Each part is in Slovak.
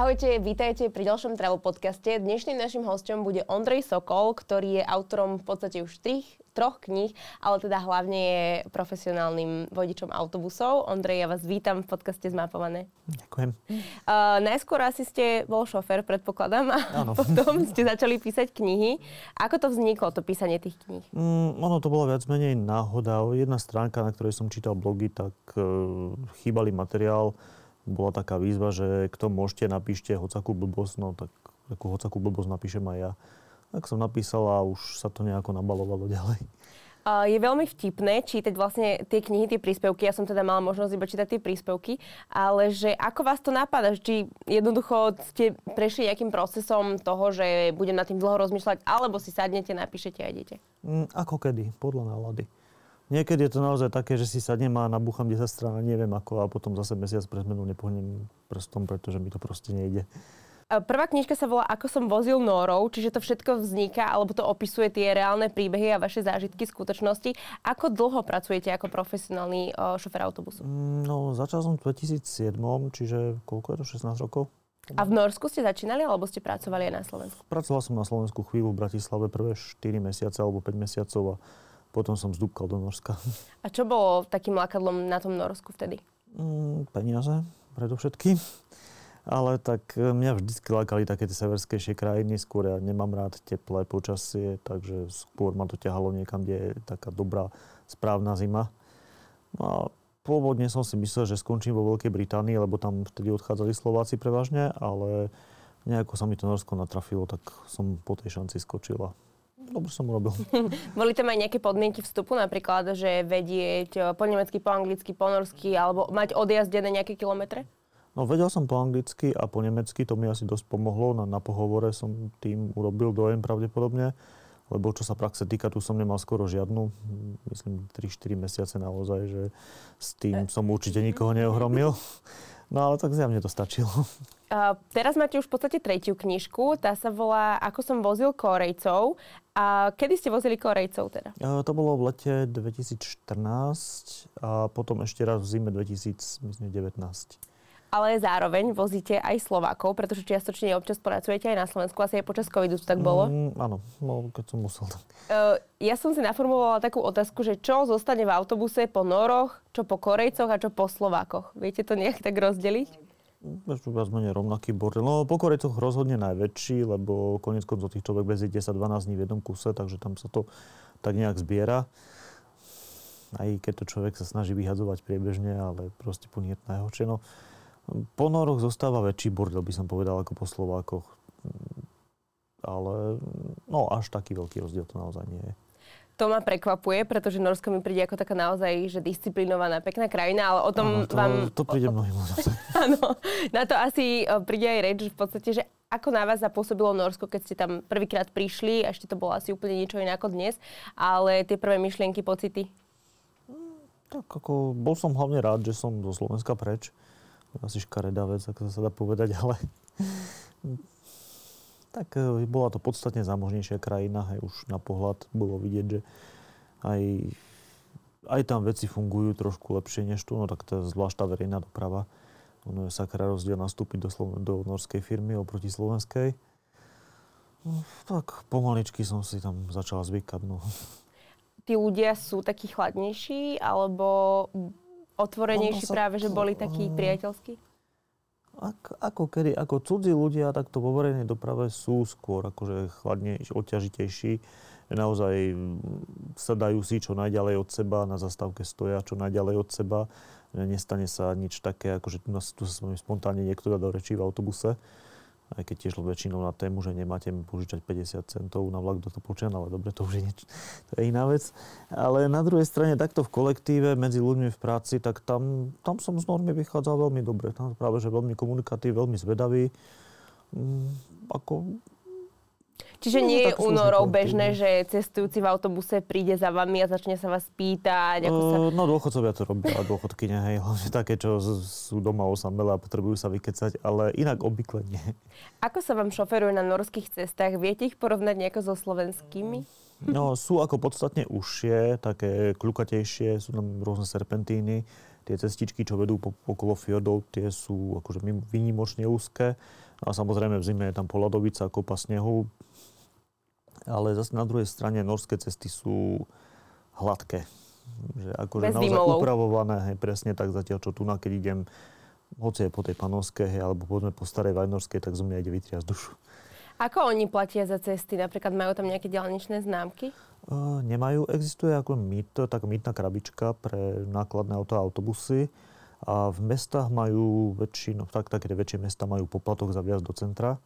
Ahojte, vítajte pri ďalšom travel podcaste. Dnešným našim hostom bude Ondrej Sokol, ktorý je autorom v podstate už trich, troch kníh, ale teda hlavne je profesionálnym vodičom autobusov. Ondrej, ja vás vítam v podcaste Zmapované. Ďakujem. Uh, najskôr asi ste bol šofer, predpokladám, a Áno. potom ste začali písať knihy. Ako to vzniklo, to písanie tých kníh? Mm, ono to bola viac menej náhoda. Jedna stránka, na ktorej som čítal blogy, tak e, chýbali materiál. Bola taká výzva, že kto môžete, napíšte hocakú blbosť, no tak takú hocakú blbosť napíšem aj ja. Tak som napísal a už sa to nejako nabalovalo ďalej. Je veľmi vtipné čítať vlastne tie knihy, tie príspevky. Ja som teda mala možnosť iba čítať tie príspevky, ale že ako vás to napadá? Či jednoducho ste prešli nejakým procesom toho, že budem nad tým dlho rozmýšľať, alebo si sadnete, napíšete a idete? Mm, ako kedy? Podľa nálady. Niekedy je to naozaj také, že si sadnem a nabúcham 10 strán a neviem ako a potom zase mesiac pre zmenu nepohnem prstom, pretože mi to proste nejde. Prvá knižka sa volá Ako som vozil Norov, čiže to všetko vzniká, alebo to opisuje tie reálne príbehy a vaše zážitky skutočnosti. Ako dlho pracujete ako profesionálny šofer autobusu? Mm, No, začal som v 2007, čiže koľko je to? 16 rokov? A v Norsku ste začínali, alebo ste pracovali aj na Slovensku? Pracoval som na Slovensku chvíľu v Bratislave prvé 4 mesiace alebo 5 mesiacov a potom som zdúbkal do Norska. A čo bolo takým lákadlom na tom Norsku vtedy? Mm, peniaze, predovšetkým. Ale tak e, mňa vždycky lákali také tie severskejšie krajiny, skôr ja nemám rád teplé počasie, takže skôr ma to ťahalo niekam, kde je taká dobrá, správna zima. No a pôvodne som si myslel, že skončím vo Veľkej Británii, lebo tam vtedy odchádzali Slováci prevažne, ale nejako sa mi to Norsko natrafilo, tak som po tej šanci skočil a dobre som urobil. Boli tam aj nejaké podmienky vstupu, napríklad, že vedieť eh, po nemecky, po anglicky, po norsky, alebo mať odjazdené nejaké kilometre? No vedel som po anglicky a po nemecky, to mi asi dosť pomohlo. Na, na pohovore som tým urobil dojem pravdepodobne, lebo čo sa praxe týka, tu som nemal skoro žiadnu, myslím 3-4 mesiace naozaj, že s tým som určite nikoho neohromil. No ale tak zjavne to stačilo. Uh, teraz máte už v podstate tretiu knižku, tá sa volá Ako som vozil Korejcov. A kedy ste vozili Korejcov teda? E, To bolo v lete 2014 a potom ešte raz v zime 2019. Ale zároveň vozíte aj Slovákov, pretože čiastočne občas pracujete aj na Slovensku, asi aj počas covidu to tak bolo. Mm, áno, no, keď som musel. Uh, ja som si naformulovala takú otázku, že čo zostane v autobuse po Noroch, čo po Korejcoch a čo po Slovákoch. Viete to nejak tak rozdeliť? Viac viac menej rovnaký bordel. No po Korejcoch rozhodne najväčší, lebo konec koncov tých človek vezie 10-12 dní v jednom kuse, takže tam sa to tak nejak zbiera. Aj keď to človek sa snaží vyhadzovať priebežne, ale proste puniet najhoršie. No, po Noroch zostáva väčší bordel, by som povedal, ako po Slovákoch. Ale no, až taký veľký rozdiel to naozaj nie je. To ma prekvapuje, pretože Norsko mi príde ako taká naozaj že disciplinovaná, pekná krajina, ale o tom Áno, to, vám... to príde mnohým ľuďom. Áno, na to asi e, príde aj reč v podstate, že ako na vás zapôsobilo Norsko, keď ste tam prvýkrát prišli, ešte to bolo asi úplne niečo iné ako dnes, ale tie prvé myšlienky, pocity. Tak ako, bol som hlavne rád, že som zo Slovenska preč. Asi škaredá vec, ako sa dá povedať, ale tak e, bola to podstatne zámožnejšia krajina, aj už na pohľad bolo vidieť, že aj, aj tam veci fungujú trošku lepšie než tu, no tak to je zvlášť tá verejná doprava. Ono je sakra rozdiel nastúpiť do, Sloven- do norskej firmy oproti slovenskej. No, tak pomaličky som si tam začal zvykať. No. Tí ľudia sú takí chladnejší, alebo otvorenejší sa práve, že boli takí priateľskí? Ak, ako kedy, ako cudzí ľudia, tak to vo verejnej doprave sú skôr akože chladnejší, odťažitejší. Naozaj mm, sedajú si čo najďalej od seba, na zastávke stoja čo najďalej od seba. Nestane sa nič také, akože tu, nás, tu sa s spontánne niekto dá do rečí v autobuse. Aj keď tiež väčšinou na tému, že nemáte mi požičať 50 centov na vlak do Topočian, ale dobre, to už je, nieč, to je iná vec. Ale na druhej strane, takto v kolektíve, medzi ľuďmi v práci, tak tam, tam som z normy vychádzal veľmi dobre. Tam práve, že veľmi komunikatívny, veľmi zvedavý. Mm, ako, Čiže No, nie je tak u slušný Norov kolektív, bežné, no. že cestujúci v autobuse príde za vami a začne sa vás pýtať, ako sa... Uh, no dôchodcovia to robia, a dôchodkyne, hej, hlavne také, čo sú doma osamelé a potrebujú sa vykecať, ale inak obvykle nie. Ako sa vám šoferuje na norských cestách? Viete ich porovnať nejako so slovenskými? No, sú ako podstatne užšie, také kľukatejšie, sú tam rôzne serpentíny. Tie cestičky, čo vedú po, okolo fjordov, tie sú akože výnimočne úzke. A samozrejme v zime je tam poladovica, kopa snehu. Ale zase na druhej strane norské cesty sú hladké. Že akože Bez naozaj výmolov. upravované, hej, presne tak zatiaľ, čo tu, keď idem hoci je po tej panovskej, hej, alebo povedzme po starej Vajnorskej, tak zo mňa ide vytriasť dušu. Ako oni platia za cesty? Napríklad majú tam nejaké diaľničné známky? Uh, nemajú, existuje ako mýt, tak mýtna krabička pre nákladné auto a autobusy. A v mestách majú väčšinou, tak také väčšie mesta majú poplatok za viac do centra.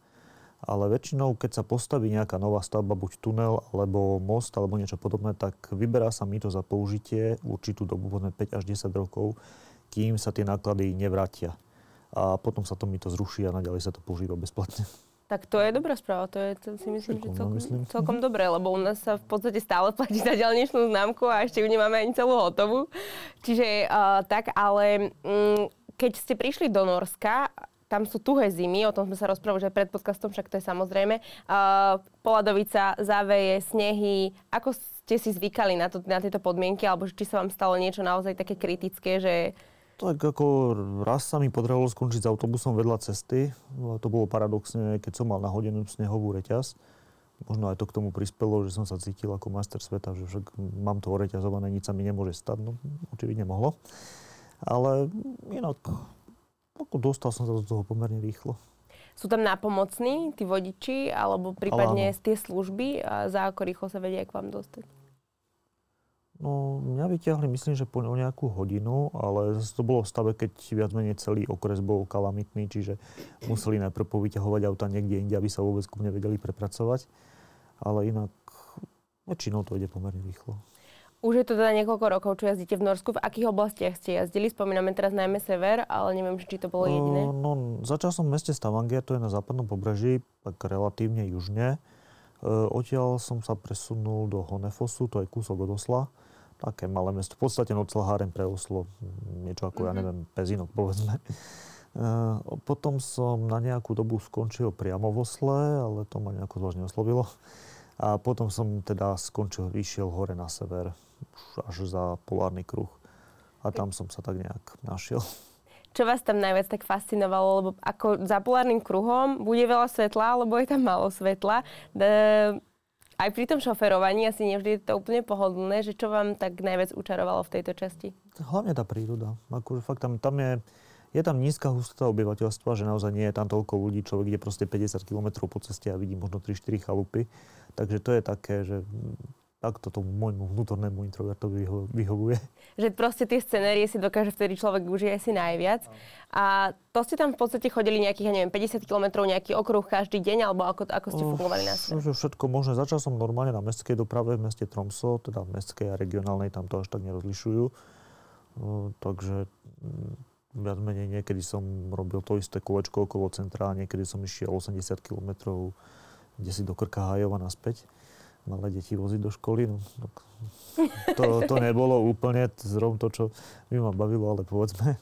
Ale väčšinou, keď sa postaví nejaká nová stavba, buď tunel, alebo most, alebo niečo podobné, tak vyberá sa mýto za použitie určitú dobu, povedzme 5 až 10 rokov, kým sa tie náklady nevrátia. A potom sa to mýto zruší a naďalej sa to používa bezplatne. Tak to je dobrá správa, to je to si myslím, Šikovno, že celkom, myslím. celkom dobré, lebo u nás sa v podstate stále platí za ďalničnú známku a ešte ju nemáme ani celú hotovú. Čiže uh, tak, ale um, keď ste prišli do Norska, tam sú tuhé zimy, o tom sme sa rozprávali, že pred podcastom, však to je samozrejme. Uh, Poladovica, záveje, snehy, ako ste si zvykali na, to, na tieto podmienky, alebo či sa vám stalo niečo naozaj také kritické, že Tak ako raz sa mi podarilo skončiť s autobusom vedľa cesty. To bolo paradoxne, keď som mal nahodenú snehovú reťaz. Možno aj to k tomu prispelo, že som sa cítil ako majster sveta, že však mám to oreťazované, nič sa mi nemôže stať. No, očividne mohlo. Ale inak, dostal som sa do toho pomerne rýchlo. sú tam nápomocní tí vodiči, alebo prípadne áno. tie služby a za ako rýchlo sa vedia k vám dostať? No, mňa vyťahli, myslím, že po nejakú hodinu, ale zase to bolo v stave, keď viac menej celý okres bol kalamitný, čiže museli najprv povyťahovať auta niekde inde, aby sa vôbec ku mne vedeli prepracovať. Ale inak väčšinou to ide pomerne rýchlo. Už je to teda niekoľko rokov, čo jazdíte v Norsku. V akých oblastiach ste jazdili? Spomíname teraz najmä sever, ale neviem, či to bolo jediné. No, no, začal som v meste Stavanger, to je na západnom pobreží, tak relatívne južne. E, odtiaľ som sa presunul do Honefosu, to je kúsok od Osla. Také malé mesto, v podstate nocleháren pre Oslo, niečo ako, ja Mhm. neviem, Pezinok, povedzme. E, potom som na nejakú dobu skončil priamo v Osle, ale to ma nejako zvlášť neoslovilo. A potom som teda skončil, išiel hore na sever, až za polárny kruh. A tam som sa tak nejak našiel. Čo vás tam najviac tak fascinovalo? Lebo ako za polárnym kruhom bude veľa svetla, alebo je tam málo svetla. D- aj pri tom šoferovaní asi nevždy je to úplne pohodlné, že čo vám tak najviac učarovalo v tejto časti? Hlavne tá príroda. Akože fakt tam, tam je, je tam nízka hustota obyvateľstva, že naozaj nie je tam toľko ľudí, človek ide proste 50 km po ceste a vidí možno 3-4 chalupy. Takže to je také, že mm, takto tomu môjmu vnútornému introvertovi vyho- vyhovuje. Že proste tie scenérie si dokáže vtedy človek užije asi najviac. A to ste tam v podstate chodili nejakých, ja neviem, 50 km, nejaký okruh každý deň, alebo ako, ako ste fungovali na sebe? všetko možné. Začal som normálne na mestskej doprave v meste Tromso, teda v mestskej a regionálnej, tam to až tak nerozlišujú. Takže mm, viac menej niekedy som robil to isté kolečko okolo centra, niekedy som išiel 80 km kde si do Krkahájov a naspäť. Malé deti voziť do školy. No, tak to, to nebolo úplne zrovna to, čo by ma bavilo, ale povedzme.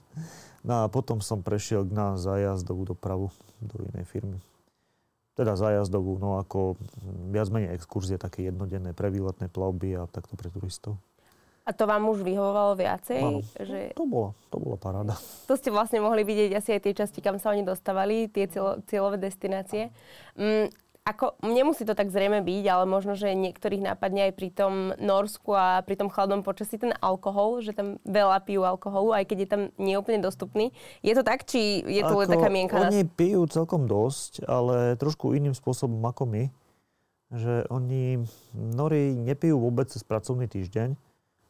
No a potom som prešiel na zájazdovú dopravu do inej firmy. Teda zájazdovú, no ako viac menej exkurzie, také jednodenné prevýletné plavby a takto pre turistov. A to vám už vyhovovalo viacej? Áno. Že To bola, to bola paráda. to ste vlastne mohli vidieť asi aj tie časti, kam sa oni dostávali, tie cieľo, cieľové destinácie. Mm, ako, nemusí to tak zrejme byť, ale možno, že niektorých nápadne aj pri tom Norsku a pri tom chladnom počasí ten alkohol, že tam veľa pijú alkoholu, aj keď je tam neúplne dostupný. Je to tak, či je to len taká mienka? Oni pijú celkom dosť, ale trošku iným spôsobom ako my. Že oni, Nori, nepijú vôbec cez pracovný týždeň.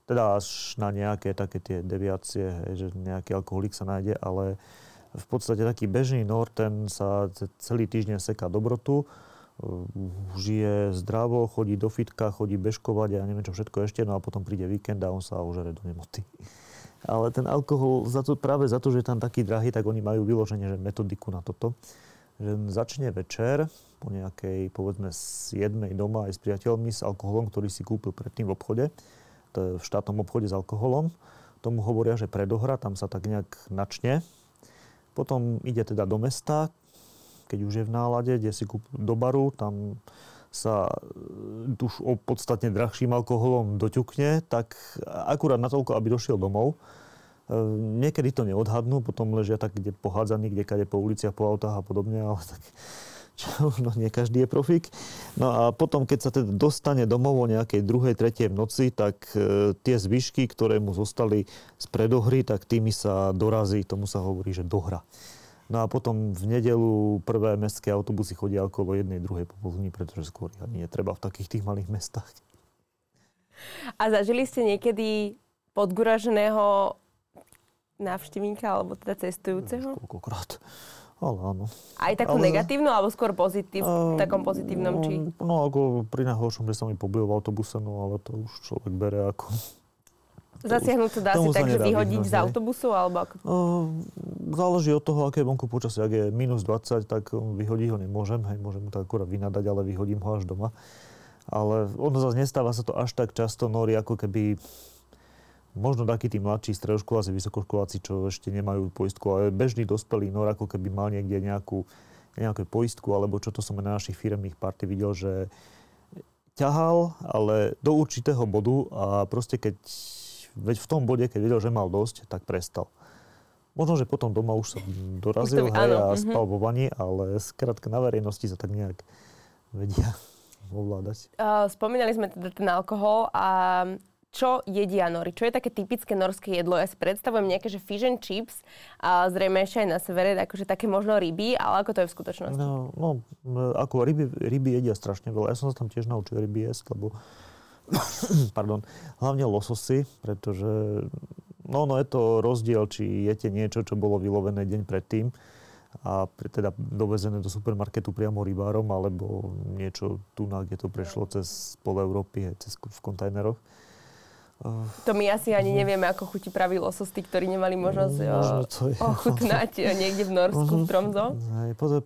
Teda až na nejaké také tie deviácie, hej, že nejaký alkoholik sa nájde, ale v podstate taký bežný Nor, ten sa ce- celý týždeň seká dobrotu, žije zdravo, chodí do fitka, chodí bežkovať a ja neviem čo všetko ešte, no a potom príde víkend a on sa ožere do nemoty. Ale ten alkohol, za to, práve za to, že je tam taký drahý, tak oni majú vyloženie, že metodiku na toto. Že začne večer po nejakej, povedzme, 7 doma aj s priateľmi s alkoholom, ktorý si kúpil predtým v obchode. To je v štátnom obchode s alkoholom. Tomu hovoria, že predohra, tam sa tak nejak načne. Potom ide teda do mesta, keď už je v nálade, kde si kúp do baru, tam sa e, už o podstatne drahším alkoholom doťukne, tak akurát natoľko, aby došiel domov. niekedy to neodhadnú, potom ležia tak kde pohádzaní, kde kade po uliciach, po autách a podobne, ale tak čo no nie každý je profík. No a potom, keď sa teda dostane domov o nejakej druhej, tretej v noci, tak e, tie zvyšky, ktoré mu zostali z predohry, tak tými sa dorazí, tomu sa hovorí, že dohra. No a potom v nedelu prvé mestské autobusy chodia okolo jednej, druhej popoludní, pretože skôr ani netreba v takých tých malých mestách. A zažili ste niekedy podguraženého návštevníka alebo teda cestujúceho? Koľkokrát. Ale áno. Aj takú ale... negatívnu, alebo skôr pozitív, uh, takom pozitívnom? Či... No ako pri najhoršom, že sa mi pobil v autobuse, no ale to už človek bere ako... Zasiahnuť sa dá si tak, že vyhodiť z autobusu, alebo ako? Uh, záleží od toho, aké je vonku počasie. Ak je minus 20, tak vyhodiť ho nemôžem. Hej, môžem mu to akurát vynadať, ale vyhodím ho až doma. Ale ono zase nestáva sa to až tak často, nori ako keby možno takí tí mladší stredoškoláci, vysokoškoláci, čo ešte nemajú poistku, ale bežný dospelý nor ako keby mal niekde nejakú, nejakú poistku, alebo čo to som na našich firmných party videl, že ťahal, ale do určitého bodu a proste keď veď v tom bode, keď videl, že mal dosť, tak prestal. Možno, že potom doma už sa dorazil hej, a mhm. spal vo vani, ale skrátka na verejnosti sa tak nejak vedia ovládať. Uh, spomínali sme teda ten alkohol a čo jedia Nori? Čo je také typické norské jedlo? Ja si predstavujem nejaké, že fish and chips, a zrejme ešte aj na severe, akože také možno ryby, ale ako to je v skutočnosti? No, no ako ryby, ryby jedia strašne veľa. Ja som sa tam tiež naučil ryby jesť, lebo pardon, hlavne lososy, pretože no, no je to rozdiel, či jete niečo, čo bolo vylovené deň predtým a teda dovezené do supermarketu priamo rybárom, alebo niečo tu, kde to prešlo cez pol Európy, cez, v kontajneroch. To my asi ani nevieme, ako chutí pravý losos, tí, ktorí nemali možnosť mm, ochutnať niekde v Norsku, v Tromzo.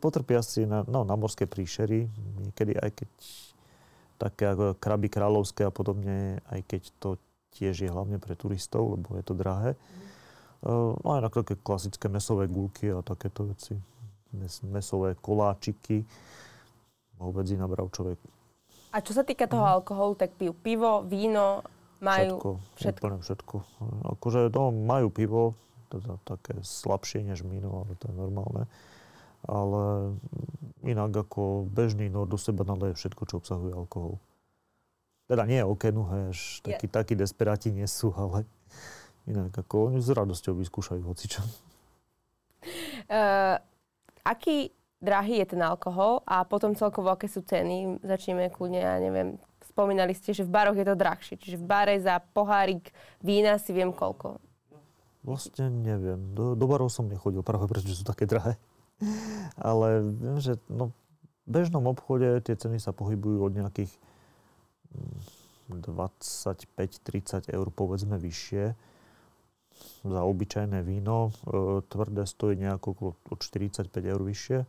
Potrpia si na, no, na morské príšery, niekedy aj keď také ako kraby kráľovské a podobne, aj keď to tiež je hlavne pre turistov, lebo je to drahé. Mm. No aj na také klasické mesové gulky a takéto veci. Mes, mesové koláčiky. Nabral človek. A čo sa týka toho mm. alkoholu, tak pijú pivo, víno majú všetko, všetko. Úplne všetko. Akože no, majú pivo, teda také slabšie než víno, ale to je normálne. Ale inak ako bežný no do seba naleje všetko, čo obsahuje alkohol. Teda nie okenu, hej, až takí, yeah. takí desperáti nie sú, ale inak ako oni s radosťou vyskúšajú hocičo. Uh, aký drahý je ten alkohol a potom celkovo aké sú ceny? Začneme kľudne, ja neviem, spomínali ste, že v baroch je to drahšie. Čiže v bare za pohárik vína si viem koľko. Vlastne neviem. Do, do barov som nechodil práve preto, že sú také drahé. Ale viem, že no, v bežnom obchode tie ceny sa pohybujú od nejakých 25-30 mm, eur povedzme vyššie za obyčajné víno. E, tvrdé stojí nejako od 45 eur vyššie.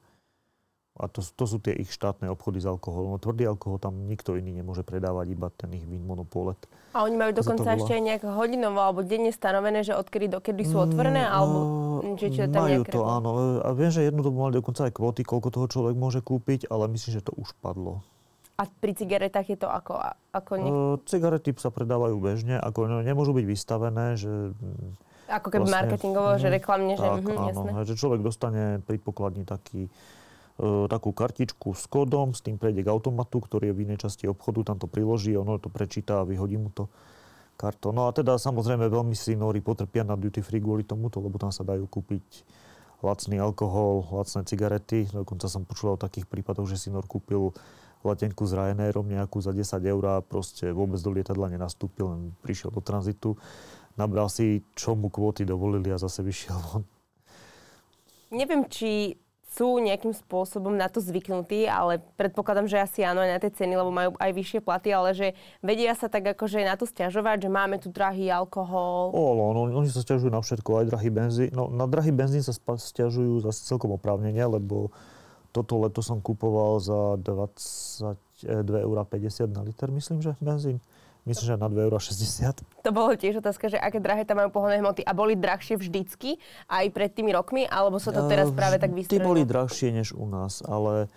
A to, to sú tie ich štátne obchody s alkoholom. Tvrdý alkohol tam nikto iný nemôže predávať, iba ten ich vín monopolet. A oni majú dokonca ešte aj nejak hodinovo alebo denne stanovené, že odkedy dokedy sú otvorené? Mm, alebo, že, či tam majú to, áno. A viem, že jednu dobu mali dokonca aj kvóty, koľko toho človek môže kúpiť, ale myslím, že to už padlo. A pri cigaretách je to ako? ako nie... uh, cigarety sa predávajú bežne, ako no, nemôžu byť vystavené, že... Ako keby vlastne, marketingovo, mm, že reklamne, že... Tak, mm, áno, jasné. že človek dostane pri pokladni taký takú kartičku s kódom, s tým prejde k automatu, ktorý je v inej časti obchodu, tam to priloží, ono to prečíta a vyhodí mu to karto. No a teda samozrejme veľmi si potrpia na duty free kvôli tomuto, lebo tam sa dajú kúpiť lacný alkohol, lacné cigarety. Dokonca som počul o takých prípadoch, že si kúpil letenku s Ryanairom nejakú za 10 eur a proste vôbec do lietadla nenastúpil, len prišiel do tranzitu, nabral si, čo mu kvóty dovolili a zase vyšiel von. Neviem, či sú nejakým spôsobom na to zvyknutí, ale predpokladám, že asi áno aj na tie ceny, lebo majú aj vyššie platy, ale že vedia sa tak akože na to stiažovať, že máme tu drahý alkohol. O, no, oni sa stiažujú na všetko, aj drahý benzín. No, na drahý benzín sa stiažujú zase celkom oprávnene, lebo toto leto som kupoval za 22,50 eur na liter, myslím, že benzín. Myslím, že na 2,60 eur. To bolo tiež otázka, že aké drahé tam majú pohonné hmoty. A boli drahšie vždycky aj pred tými rokmi, alebo sa to teraz práve tak vystrelilo? Tí boli drahšie než u nás, ale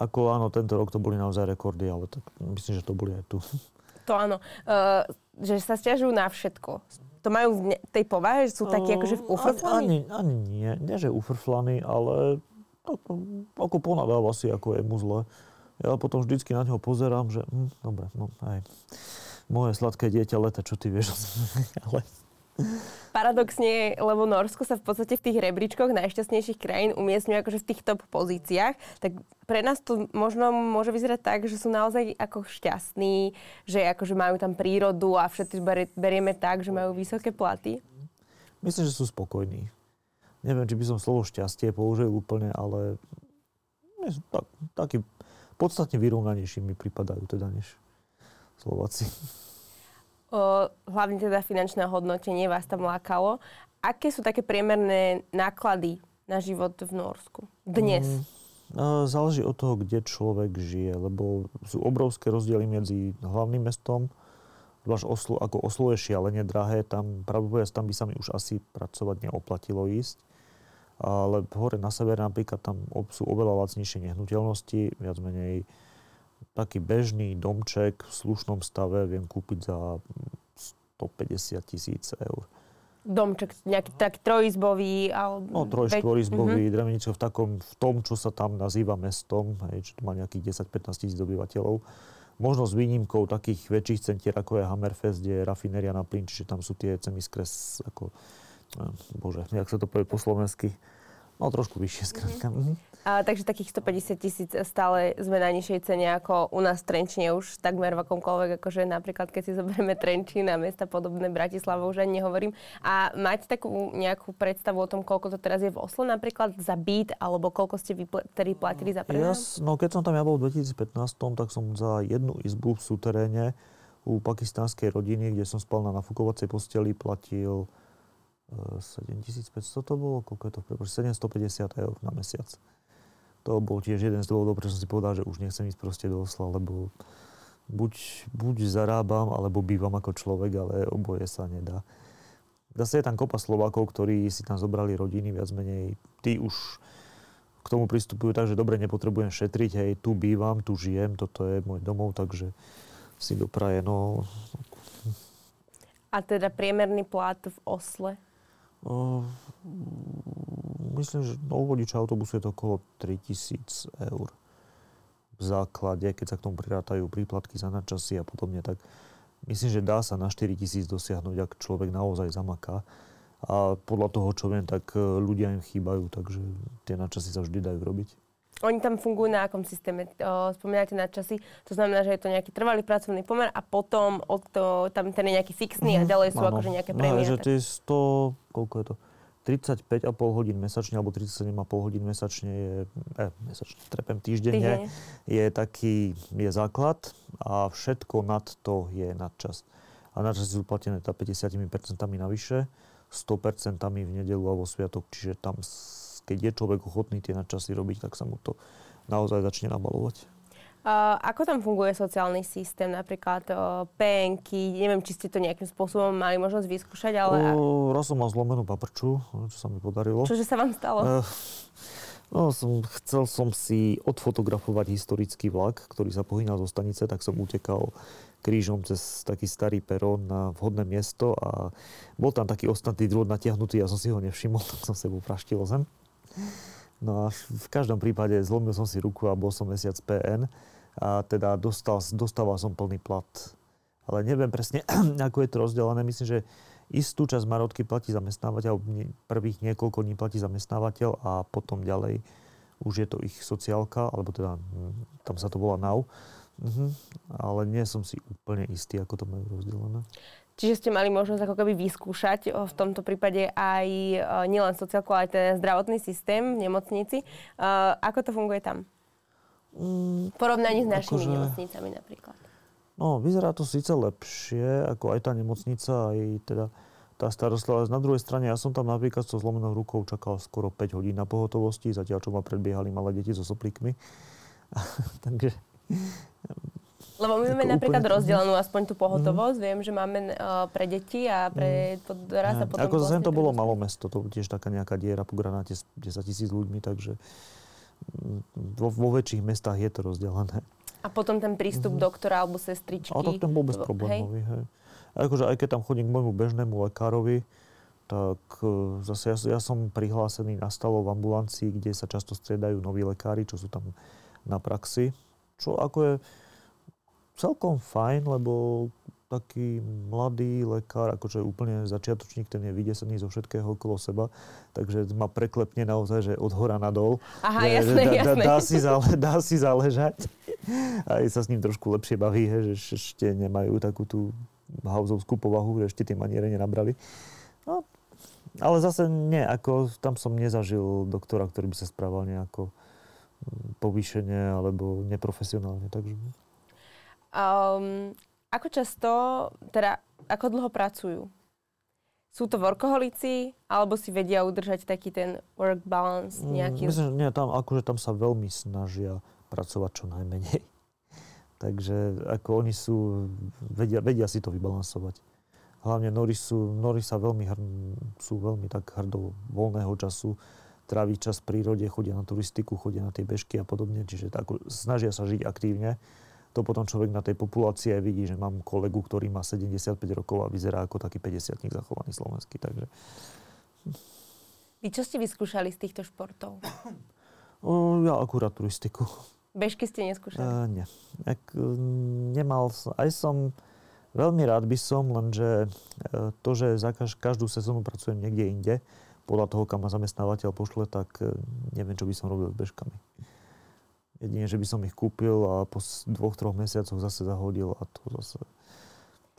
ako áno, tento rok to boli naozaj rekordy, ale tak myslím, že to boli aj tu. To áno. Uh, že sa stiažujú na všetko. To majú v tej povahe, že sú takí akože ufrflaní? Ani, ani nie, nie že ufrflaní, ale ako, ako ponadáva si, ako je mu zle. Ja potom vždycky na ňo pozerám, že hm, dobre, no aj moje sladké dieťa leta, čo ty vieš. ale Paradoxne, lebo Norsko sa v podstate v tých rebríčkoch najšťastnejších krajín umiestňuje akože v tých top pozíciách, tak pre nás to možno môže vyzerať tak, že sú naozaj ako šťastní, že akože majú tam prírodu a všetci berieme tak, že majú vysoké platy. Myslím, že sú spokojní. Neviem, či by som slovo šťastie použil úplne, ale tak, taký podstatne vyrovnanejší mi pripadajú teda než Slováci. O, hlavne teda finančné hodnotenie vás tam lákalo. Aké sú také priemerné náklady na život v Norsku dnes? Mm, záleží od toho, kde človek žije, lebo sú obrovské rozdiely medzi hlavným mestom, zvlášť Oslo, ako Oslo je šialene drahé, tam pravdepodobne tam by sa mi už asi pracovať neoplatilo ísť. Ale hore na severe napríklad tam sú oveľa lacnejšie nehnuteľnosti, viac menej taký bežný domček v slušnom stave viem kúpiť za 150 tisíc eur. Domček, nejaký tak trojizbový? Ale... No, troj, štvorizbový, mm-hmm. Dremeničov v takom, v tom, čo sa tam nazýva mestom, hej, čo to má nejakých 10-15 tisíc obyvateľov. Možno s výnimkou takých väčších centier, ako je Hammerfest, kde je rafinéria na plyn, čiže tam sú tie cemiskres, ako, eh, bože, jak sa to povie po slovensky, no trošku vyššie skrátka. Mm-hmm. A, takže takých 150 tisíc stále sme na nižšej cene ako u nás v Trenčine už takmer v akomkoľvek, akože napríklad keď si zoberieme Trenčín a mesta podobné Bratislava, už ani nehovorím. A máte takú nejakú predstavu o tom, koľko to teraz je v Oslo napríklad za byt, alebo koľko ste vy tedy platili za prenajom? Ja, no keď som tam ja bol v 2015, tak som za jednu izbu v súteréne u pakistánskej rodiny, kde som spal na nafukovacej posteli, platil 7500 e, to bolo, koľko je to v 750 eur na mesiac to bol tiež jeden z dôvodov, prečo som si povedal, že už nechcem ísť proste do Osla, lebo buď, buď zarábam, alebo bývam ako človek, ale oboje sa nedá. Zase je tam kopa Slovákov, ktorí si tam zobrali rodiny, viac menej. Tí už k tomu pristupujú tak, že dobre, nepotrebujem šetriť, hej, tu bývam, tu žijem, toto je môj domov, takže si dopraje, no... A teda priemerný plat v Osle? O, myslím, že u vodiča autobusu je to okolo 3000 eur v základe, keď sa k tomu prirátajú príplatky za nadčasy a podobne, tak myslím, že dá sa na 4000 dosiahnuť, ak človek naozaj zamaká. A podľa toho, čo viem, tak ľudia im chýbajú, takže tie nadčasy sa vždy dajú robiť. Oni tam fungujú na akom systéme? Spomínate na časy, to znamená, že je to nejaký trvalý pracovný pomer a potom od to, tam ten je nejaký fixný a mhm. ďalej sú akože nejaké prémie. No, že to je 100, koľko je to? 35,5 hodín mesačne alebo 37,5 hodín mesačne je, eh, mesačne, trepem týždenne, Týždeň. je taký, je základ a všetko nad to je nadčas. A nadčas sú platené 50% navyše, 100% v nedelu a vo sviatok, čiže tam keď je človek ochotný tie nadčasy robiť, tak sa mu to naozaj začne nabalovať. Uh, ako tam funguje sociálny systém, napríklad uh, penky, neviem, či ste to nejakým spôsobom mali možnosť vyskúšať, ale... Uh, raz som mal zlomenú paprču, čo sa mi podarilo. Čože sa vám stalo? Uh, no, som, chcel som si odfotografovať historický vlak, ktorý sa pohynal zo stanice, tak som utekal krížom cez taký starý perón na vhodné miesto a bol tam taký ostatný drôt natiahnutý, ja som si ho nevšimol, tak som sebou praštil zem. No a v každom prípade zlomil som si ruku a bol som mesiac PN a teda dostal, dostával som plný plat. Ale neviem presne, ako je to rozdelené. Myslím, že istú časť marotky platí zamestnávateľ, prvých niekoľko dní platí zamestnávateľ a potom ďalej už je to ich sociálka, alebo teda hm, tam sa to volá NAU. Mhm, ale nie som si úplne istý, ako to majú rozdelené. Čiže ste mali možnosť ako keby vyskúšať v tomto prípade aj nielen sociálku, ale aj ten zdravotný systém v nemocnici. Ako to funguje tam? Mm, v porovnaní s našimi akože, nemocnicami napríklad. No, vyzerá to síce lepšie, ako aj tá nemocnica, aj teda tá starostlivosť. Na druhej strane, ja som tam napríklad so zlomenou rukou čakal skoro 5 hodín na pohotovosti, zatiaľ čo ma predbiehali malé deti so soplíkmi. Takže lebo my máme napríklad rozdelenú aspoň tú pohotovosť. Mm. Viem, že máme uh, pre deti a pre to raz a potom... Ako zase vlastne to bolo malo mesto, to tiež taká nejaká diera po granáte s 10 tisíc ľuďmi, takže vo, vo väčších mestách je to rozdelené. A potom ten prístup mm. doktora alebo sestričky. A tak ten bol bez problémový, hej. hej. akože aj keď tam chodím k môjmu bežnému lekárovi, tak e, zase ja, ja som prihlásený na stalo v ambulancii, kde sa často striedajú noví lekári, čo sú tam na praxi. Čo ako je celkom fajn, lebo taký mladý lekár, akože úplne začiatočník, ten je vydesený zo všetkého okolo seba, takže ma preklepne naozaj, že od hora nadol. Aha, že, jasné, že jasné. Dá, dá, si zále, dá si záležať. Aj sa s ním trošku lepšie baví, he, že ešte nemajú takú tú hauzovskú povahu, že ešte tie maniere nenabrali. No, ale zase nie, ako tam som nezažil doktora, ktorý by sa správal nejako mm, povýšenie alebo neprofesionálne. Takže... Um, ako často, teda ako dlho pracujú? Sú to workoholici, alebo si vedia udržať taký ten work balance mm, nejaký? Myslím, že nie, tam, akože tam sa veľmi snažia pracovať čo najmenej. Takže ako oni sú, vedia, vedia si to vybalansovať. Hlavne Nori, sú, Nori sa veľmi hr, sú veľmi tak hrdo voľného času, tráviť čas v prírode, chodia na turistiku, chodia na tie bežky a podobne, čiže tak, snažia sa žiť aktívne. To potom človek na tej populácii aj vidí, že mám kolegu, ktorý má 75 rokov a vyzerá ako taký 50 zachovaný slovenský. Takže... Vy čo ste vyskúšali z týchto športov? O, ja akurát turistiku. Bežky ste neskúšali? Uh, nie. Ak, nemal som, aj som, Veľmi rád by som, lenže e, to, že za každú sezónu pracujem niekde inde, podľa toho, kam ma zamestnávateľ pošle, tak e, neviem, čo by som robil s bežkami. Jedine, že by som ich kúpil a po dvoch, troch mesiacoch zase zahodil a to zase...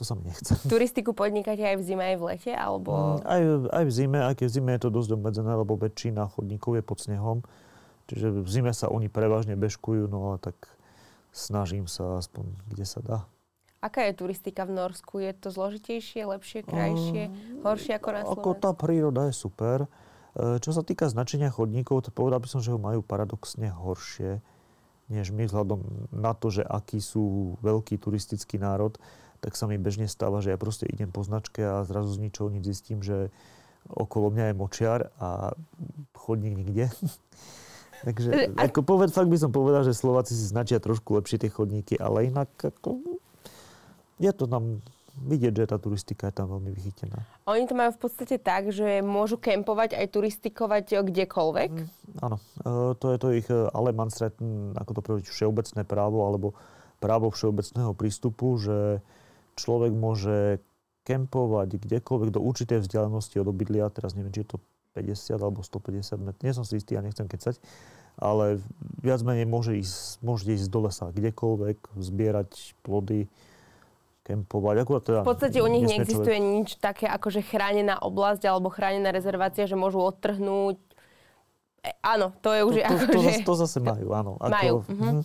To sa mi nechce. Turistiku podnikáte aj v zime, aj v lete? Alebo... Mm, aj, aj v zime, aj keď v zime je to dosť obmedzené, lebo väčšina chodníkov je pod snehom. Čiže v zime sa oni prevažne bežkujú, no ale tak snažím sa aspoň, kde sa dá. Aká je turistika v Norsku? Je to zložitejšie, lepšie, krajšie, uh, horšie ako na Slovensku? Ako tá príroda je super. E, čo sa týka značenia chodníkov, to povedal by som, že ho majú paradoxne horšie, než my vzhľadom na to, že aký sú veľký turistický národ, tak sa mi bežne stáva, že ja proste idem po značke a zrazu z ničoho nič zistím, že okolo mňa je močiar a chodník nikde. Takže ako poved, fakt by som povedal, že Slováci si značia trošku lepšie tie chodníky, ale inak ako, je to tam vidieť, že tá turistika je tam veľmi vychytená. Oni to majú v podstate tak, že môžu kempovať aj turistikovať kdekoľvek? Mm, áno, e, to je to ich eh, Alemansret, ako to povedať, všeobecné právo alebo právo všeobecného prístupu, že človek môže kempovať kdekoľvek do určitej vzdialenosti od obydlia, teraz neviem, či je to 50 alebo 150 metrov, nie som si istý, ja nechcem kecať, ale viac menej môže ísť, môže ísť do lesa kdekoľvek, zbierať plody, kempovať. Akurát teda v podstate u nich neexistuje človek... nič také ako že chránená oblasť alebo chránená rezervácia, že môžu odtrhnúť. E, áno, to je už... To, to, ako, to, že... zase, to zase majú, áno. Ako, majú. Uh-huh.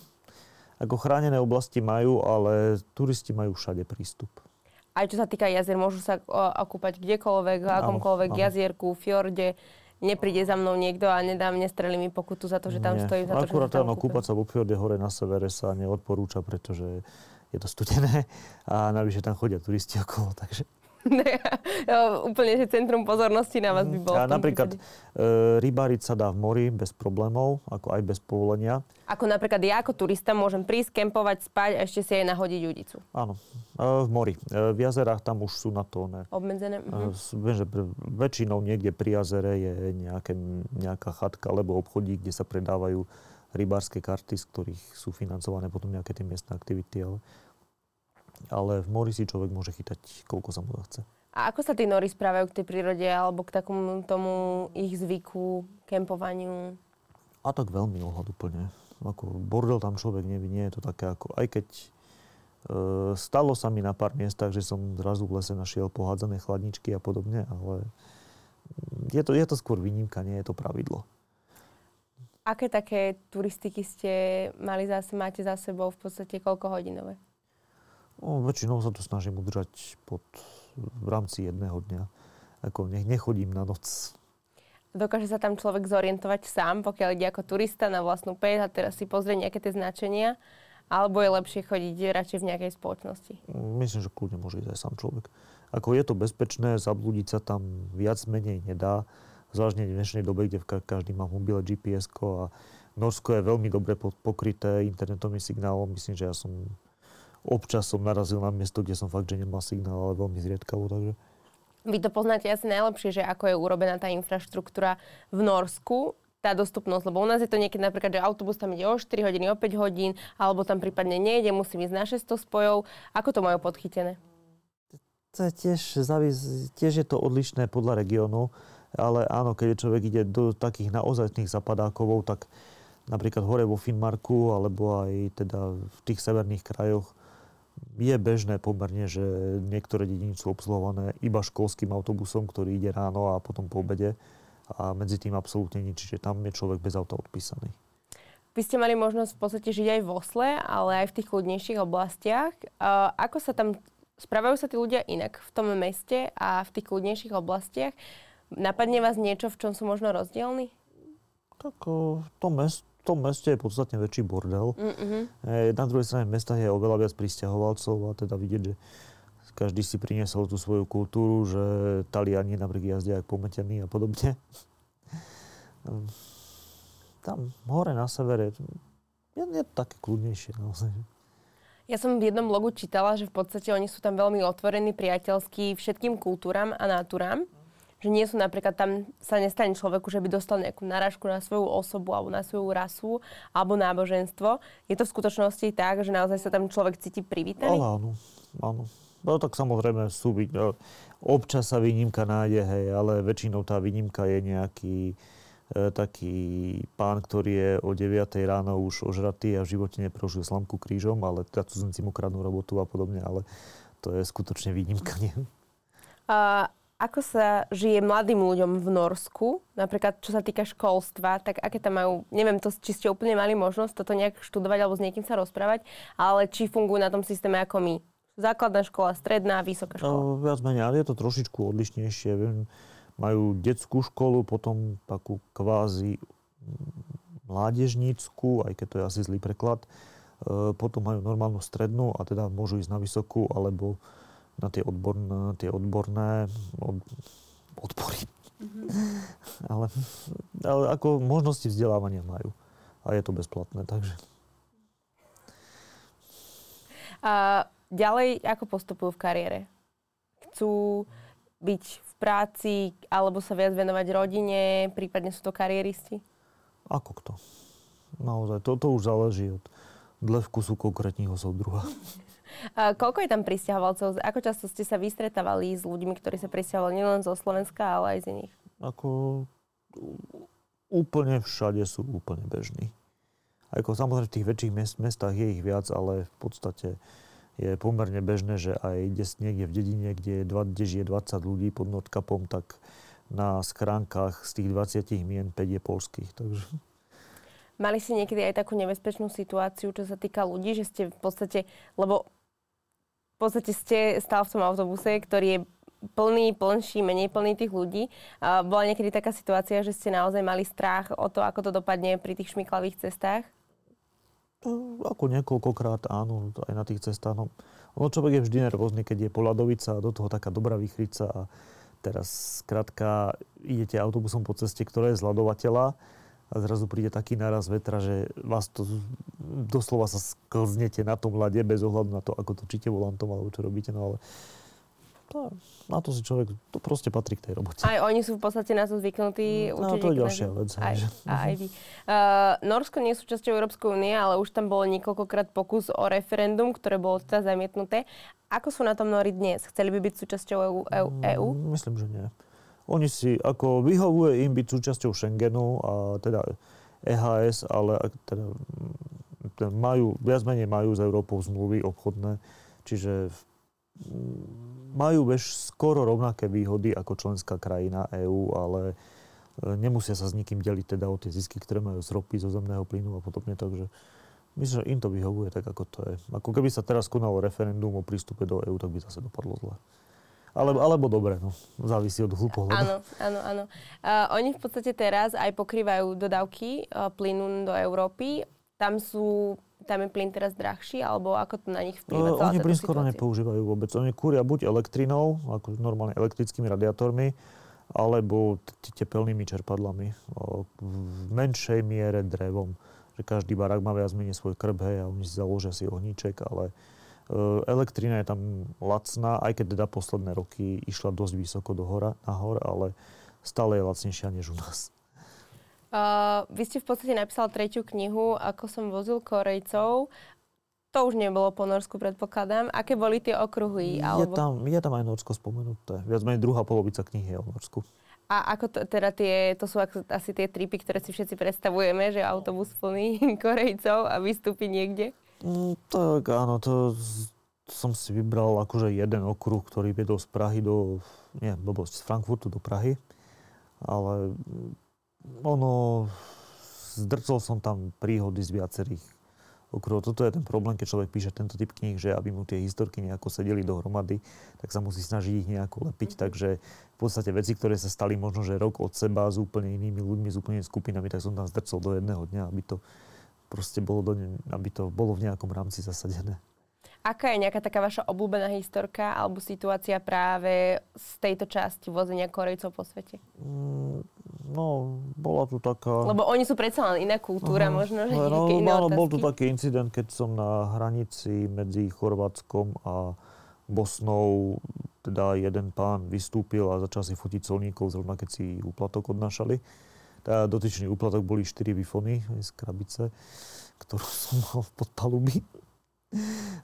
Ako chránené oblasti majú, ale turisti majú všade prístup. Aj čo sa týka jazier, môžu sa okúpať kdekoľvek, akomkoľvek áno, jazierku, fjorde nepríde za mnou niekto a nedá mne strelí mi pokutu za to, že tam Nie. stojím za to, Akurát že áno, kúpať sa vo fjorde hore na severe sa neodporúča, pretože je to studené a navyše tam chodia turisti okolo, takže... úplne, že centrum pozornosti na vás by bolo. A napríklad e, rybáriť sa dá v mori bez problémov, ako aj bez povolenia. Ako napríklad ja ako turista môžem prísť, kempovať, spať a ešte si aj nahodiť udicu. Áno, e, v mori. E, v jazerách tam už sú na to ne. Obmedzené? Mhm. E, viem, že väčšinou niekde pri jazere je nejaké, nejaká chatka alebo obchodík, kde sa predávajú rybárske karty, z ktorých sú financované potom nejaké tie miestne aktivity, ale, ale v mori si človek môže chytať, koľko sa mu chce. A ako sa tí nori správajú k tej prírode alebo k takomu tomu ich zvyku, kempovaniu? A tak veľmi ohľaduplne. Ako bordel tam človek nevidí, nie je to také ako, aj keď e, stalo sa mi na pár miestach, že som zrazu v lese našiel pohádzané chladničky a podobne, ale je to, je to skôr výnimka, nie je to pravidlo. Aké také turistiky ste mali za, máte za sebou v podstate koľko hodinové? No, väčšinou sa to snažím udržať pod, v rámci jedného dňa. Ako nech nechodím na noc. Dokáže sa tam človek zorientovať sám, pokiaľ ide ako turista na vlastnú pec a teraz si pozrie nejaké tie značenia? Alebo je lepšie chodiť radšej v nejakej spoločnosti? Myslím, že kľudne môže ísť aj sám človek. Ako je to bezpečné, zablúdiť sa tam viac menej nedá zvláštne v dnešnej dobe, kde každý má v mobile gps a Norsko je veľmi dobre pokryté internetovým signálom. Myslím, že ja som občas som narazil na miesto, kde som fakt, že nemal signál, ale veľmi zriedkavo, takže... Vy to poznáte asi najlepšie, že ako je urobená tá infraštruktúra v Norsku, tá dostupnosť, lebo u nás je to niekedy napríklad, že autobus tam ide o 4 hodiny, o 5 hodín, alebo tam prípadne nejde, musím ísť na 600 spojov. Ako to majú podchytené? To je tiež, tiež je to odlišné podľa regiónu, ale áno, keď človek ide do takých naozajstných zapadákovov, tak napríklad hore vo Finmarku, alebo aj teda v tých severných krajoch, je bežné pomerne, že niektoré dediny sú obsluhované iba školským autobusom, ktorý ide ráno a potom po obede a medzi tým absolútne nič, čiže tam je človek bez auta odpísaný. Vy ste mali možnosť v podstate žiť aj v Osle, ale aj v tých kľudnejších oblastiach. Ako sa tam, správajú sa tí ľudia inak v tom meste a v tých kľudnejších oblastiach? Napadne vás niečo, v čom sú možno rozdielni? Tak v tom mest, tom meste je podstatne väčší bordel. Mm-hmm. Na druhej strane mesta je oveľa viac pristahovalcov a teda vidieť, že každý si priniesol tú svoju kultúru, že Taliani napríklad jazdia aj pometení a podobne. Tam hore na severe je, je také kľudnejšie naozaj. Ja som v jednom blogu čítala, že v podstate oni sú tam veľmi otvorení, priateľskí všetkým kultúram a náturám že nie sú napríklad tam sa nestane človeku, že by dostal nejakú narážku na svoju osobu alebo na svoju rasu alebo náboženstvo. Je to v skutočnosti tak, že naozaj sa tam človek cíti privítaný? Áno, áno. No tak samozrejme sú no, občas sa výnimka nájde, hej, ale väčšinou tá výnimka je nejaký e, taký pán, ktorý je o 9 ráno už ožratý a v živote neprožil slamku krížom, ale teda cudzinci mu kradnú robotu a podobne, ale to je skutočne výnimka, nie? A ako sa žije mladým ľuďom v Norsku, napríklad čo sa týka školstva, tak aké tam majú, neviem, to, či ste úplne mali možnosť toto nejak študovať alebo s niekým sa rozprávať, ale či fungujú na tom systéme ako my. Základná škola, stredná, vysoká škola. No, viac menej, ale je to trošičku odlišnejšie. Majú detskú školu, potom takú kvázi mládežnícku, aj keď to je asi zlý preklad. E, potom majú normálnu strednú a teda môžu ísť na vysokú alebo na tie odborné, tie odborné od, odpory. Mm-hmm. ale, ale ako možnosti vzdelávania majú. A je to bezplatné, takže. A ďalej, ako postupujú v kariére? Chcú byť v práci, alebo sa viac venovať rodine, prípadne sú to kariéristi? Ako kto. Naozaj, toto už záleží od dle vkusu konkrétneho súdruha. koľko je tam pristahovalcov? Ako často ste sa vystretávali s ľuďmi, ktorí sa pristahovali nielen zo Slovenska, ale aj z iných? Ako úplne všade sú úplne bežní. Ako samozrejme v tých väčších mest, mestách je ich viac, ale v podstate je pomerne bežné, že aj niekde v dedine, kde, je, kde žije 20 ľudí pod Nordkapom, tak na skránkach z tých 20 mien 5 je polských. Takže... Mali ste niekedy aj takú nebezpečnú situáciu, čo sa týka ľudí, že ste v podstate, lebo v podstate ste stál v tom autobuse, ktorý je plný, plnší, menej plný tých ľudí. Bola niekedy taká situácia, že ste naozaj mali strach o to, ako to dopadne pri tých šmiklavých cestách? Ako niekoľkokrát áno, aj na tých cestách. No, ono človek je vždy nervózny, keď je poladovica a do toho taká dobrá vychrica a teraz skrátka idete autobusom po ceste, ktorá je zladovateľa a zrazu príde taký náraz vetra, že vás to doslova sa sklznete na tom ľade bez ohľadu na to, ako točíte volantom alebo čo robíte, no ale to, na to si človek, to proste patrí k tej robote. Aj oni sú v podstate na to zvyknutí. No, to je ďalšia vec. Aj, aj vy. Uh, Norsko nie sú súčasťou Európskej únie, ale už tam bolo niekoľkokrát pokus o referendum, ktoré bolo teda zamietnuté. Ako sú na tom Nori dnes? Chceli by byť súčasťou EU? EU? EU? Mm, myslím, že nie. Oni si, ako vyhovuje im byť súčasťou Schengenu a teda EHS, ale teda, teda majú, viac menej majú s Európou zmluvy obchodné, čiže majú bež skoro rovnaké výhody ako členská krajina EÚ, ale e, nemusia sa s nikým deliť teda o tie zisky, ktoré majú z ropy, zo zemného plynu a podobne, takže myslím, že im to vyhovuje tak, ako to je. Ako keby sa teraz konalo referendum o prístupe do EÚ, tak by zase dopadlo zle. Alebo, alebo dobre, no. Závisí od hlupohľadu. Áno, áno, áno. Uh, oni v podstate teraz aj pokrývajú dodávky uh, plynu do Európy. Tam sú tam je plyn teraz drahší, alebo ako to na nich vplýva uh, Oni plyn skoro nepoužívajú vôbec. Oni kúria buď elektrinou, ako normálne elektrickými radiátormi, alebo tepelnými čerpadlami. Uh, v menšej miere drevom. Že každý barák má viac menej svoj krb, hej, a oni si založia si ohníček, ale elektrina je tam lacná, aj keď teda posledné roky išla dosť vysoko do hora, nahor, ale stále je lacnejšia než u nás. Uh, vy ste v podstate napísal tretiu knihu, ako som vozil Korejcov. To už nebolo po Norsku, predpokladám. Aké boli tie okruhy? Alebo... Je, tam, je tam aj Norsko spomenuté. Viac menej druhá polovica knihy je o Norsku. A ako to, teda tie, to sú asi tie tripy, ktoré si všetci predstavujeme, že autobus plný Korejcov a vystúpi niekde? Mm, tak áno, to som si vybral akože jeden okruh, ktorý viedol z Prahy do, nie, blbosť, z Frankfurtu do Prahy. Ale ono, zdrcol som tam príhody z viacerých okruhov. Toto je ten problém, keď človek píše tento typ kníh, že aby mu tie historky nejako sedeli dohromady, tak sa musí snažiť ich nejako lepiť. Mm-hmm. Takže v podstate veci, ktoré sa stali možno, že rok od seba s úplne inými ľuďmi, s úplne skupinami, tak som tam zdrcol do jedného dňa, aby to proste bolo, do ne, aby to bolo v nejakom rámci zasadené. Aká je nejaká taká vaša obľúbená historka alebo situácia práve z tejto časti vozenia Korejcov po svete? Mm, no, bola tu taká... Lebo oni sú predsa len iná kultúra, uh-huh. možno, že no, iné áno, bol tu taký incident, keď som na hranici medzi Chorvátskom a Bosnou, teda jeden pán vystúpil a začal si fotiť solníkov, zrovna keď si úplatok odnášali. Teda dotyčný úplatok boli 4 bifony z krabice, ktorú som mal v podpalubí.